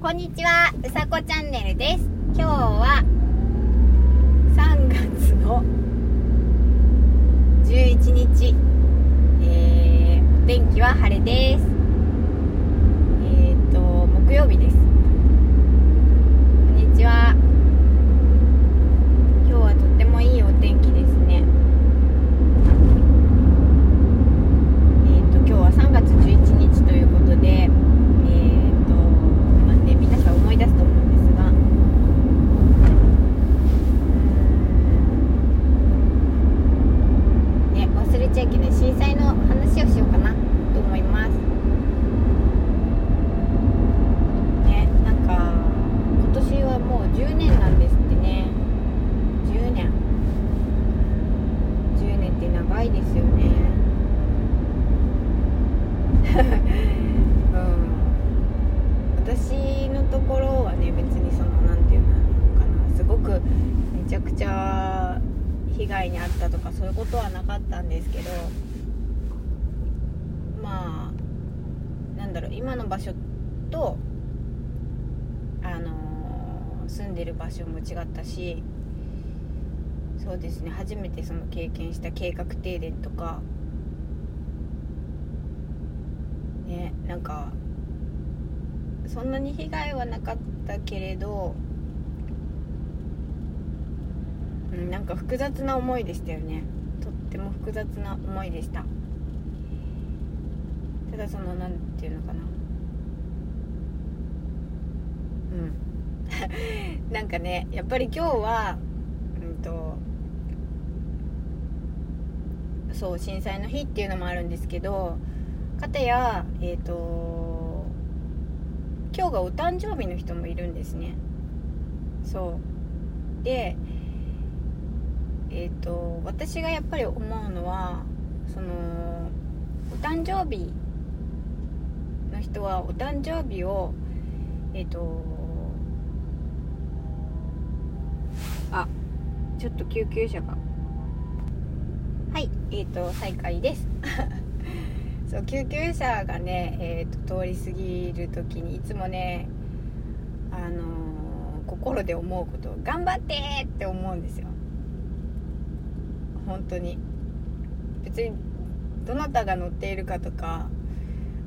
こんにちは、うさこチャンネルです。今日は3月の11日、えー、お天気は晴れです。えーと、木曜日です。こんにちは。今日はとってもいいお天気ですね。えーと、今日は3月11日ということで、えーと、まあね、皆さん思い出すと思うんですが、ね、忘れちゃいけない震災の話をしようかなと思います。ね、なんか今年はもう10年なんですってね。10年。10年って長いですよね。うん。私のところはね別にそのなんていうのかなすごくめちゃくちゃ被害に遭ったとかそういうことはなかったんですけどまあなんだろう今の場所とあのー住んでる場所も違ったしそうですね初めてその経験した計画停電とかねかそんなに被害はなかったけれど、うん、なんか複雑な思いでしたよね。とっても複雑な思いでした。ただそのなんていうのかな。うん。なんかねやっぱり今日はうんとそう震災の日っていうのもあるんですけどかたやえっ、と今日がお誕生日の人もいるんですね。そう。でえっ、と私がやっぱり思うのはそのお誕生日の人はお誕生日をえっ、とあちょっと救急車が。はいえっ、と再開です。そう救急車がね、えーと通り過ぎる時にいつもね、あのー心で思うことを頑張ってって思うんですよ。本当に。別にどなたが乗っているかとか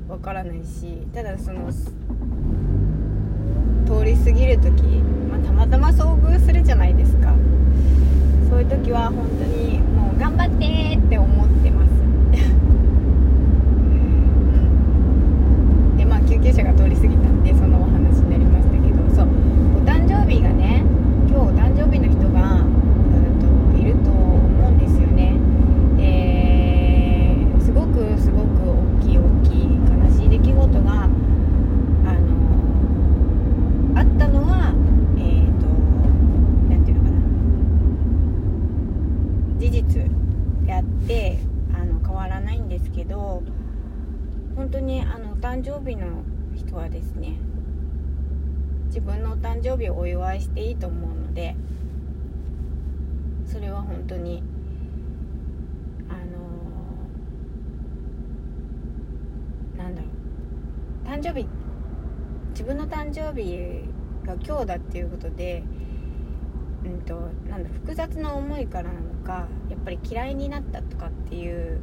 わからないしただその通り過ぎる時、まあ、たまたま遭遇するじゃないですか。そういう時は本当にもう頑張ってーって思ってますでまあ救急車が通り過ぎたんでそのお話になりましたけどそうお誕生日がね今日お誕生日の人がうんといると思うんですよねですごくすごく大きい大きい悲しい出来事があのあったのはえっ、となんていうのかな事実であってあの変わらないんですけど本当にあのお誕生日の人はですね自分のお誕生日をお祝いしていいと思うのでそれは本当にあのなんだろう誕生日自分の誕生日が今日だっていうことでうんとなんだろう複雑な思いからなのかやっぱり嫌いになったとかっていう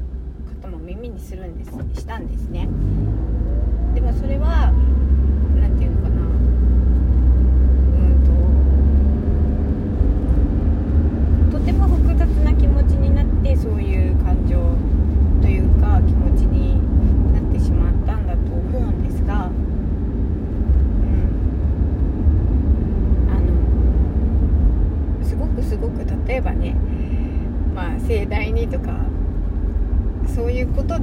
方も耳にするんですしたんですね。でもそれはなんていうのかなうんととても複雑な気持ちになってそういう感情というか気持ちになってしまったんだと思うんですがうんあのすごくすごく例えばねまあ盛大にとかそういうこと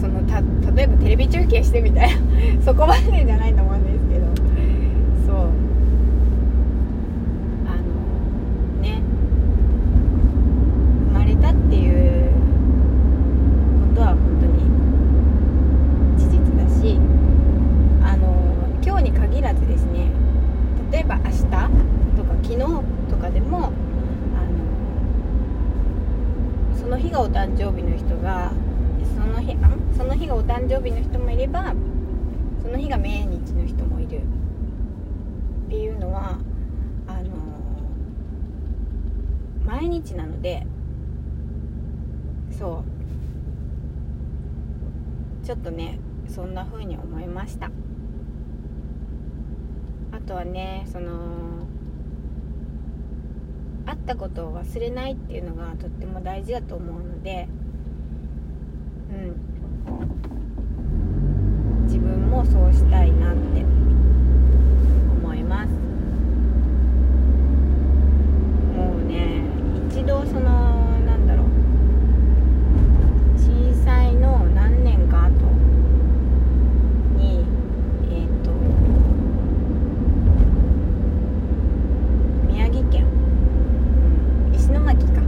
そのた例えばテレビ中継してみたいなそこまでじゃないと思うんですけどそうあのね生まれたっていうことは本当に事実だしあの今日に限らずですね例えば明日とか昨日とかでもあのその日がお誕生日の人がその日あその日がお誕生日の人もいればその日が命日の人もいる。っていうのはあの毎日なのでそう。ちょっとねそんな風に思いました。とはねその会ったことを忘れないっていうのがとっても大事だと思うのでうん。自分もそうしたいなって思いますもうね一度そのなんだろう震災の何年か後にえっ、と宮城県石巻か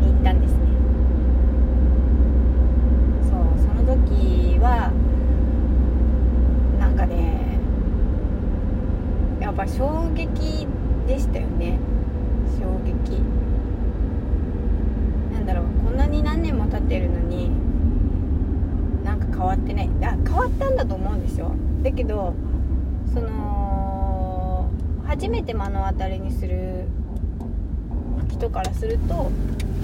に行ったんですねそうその時はなんかねやっぱ衝撃でしたよね。衝撃。なんだろうこんなに何年も経ってるのになんか変わってない。あ変わったんだと思うんですよ。だけどその初めて目の当たりにする人からすると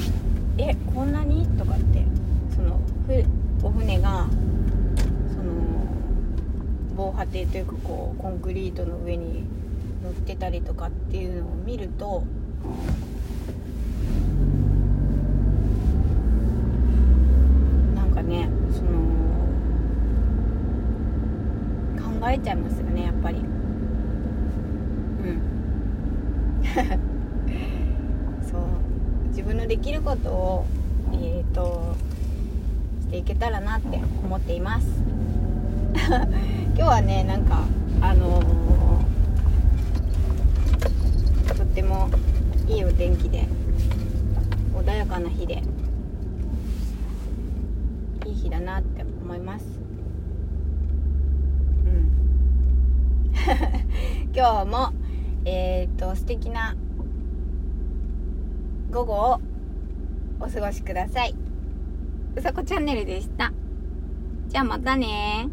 「えこんなに?」とかってそのふお船がその防波堤というかこうコンクリートの上に乗ってたりとかっていうのを見るとなんかねその考えちゃいますよねやっぱり。うん。そう。自分のできることをえっ、としていけたらなって思っています。今日はねなんかあのーてもいいお天気で穏やかな日でいい日だなって思います。うん。今日もえっ、と素敵な午後をお過ごしください。うさこチャンネルでした。じゃあまたね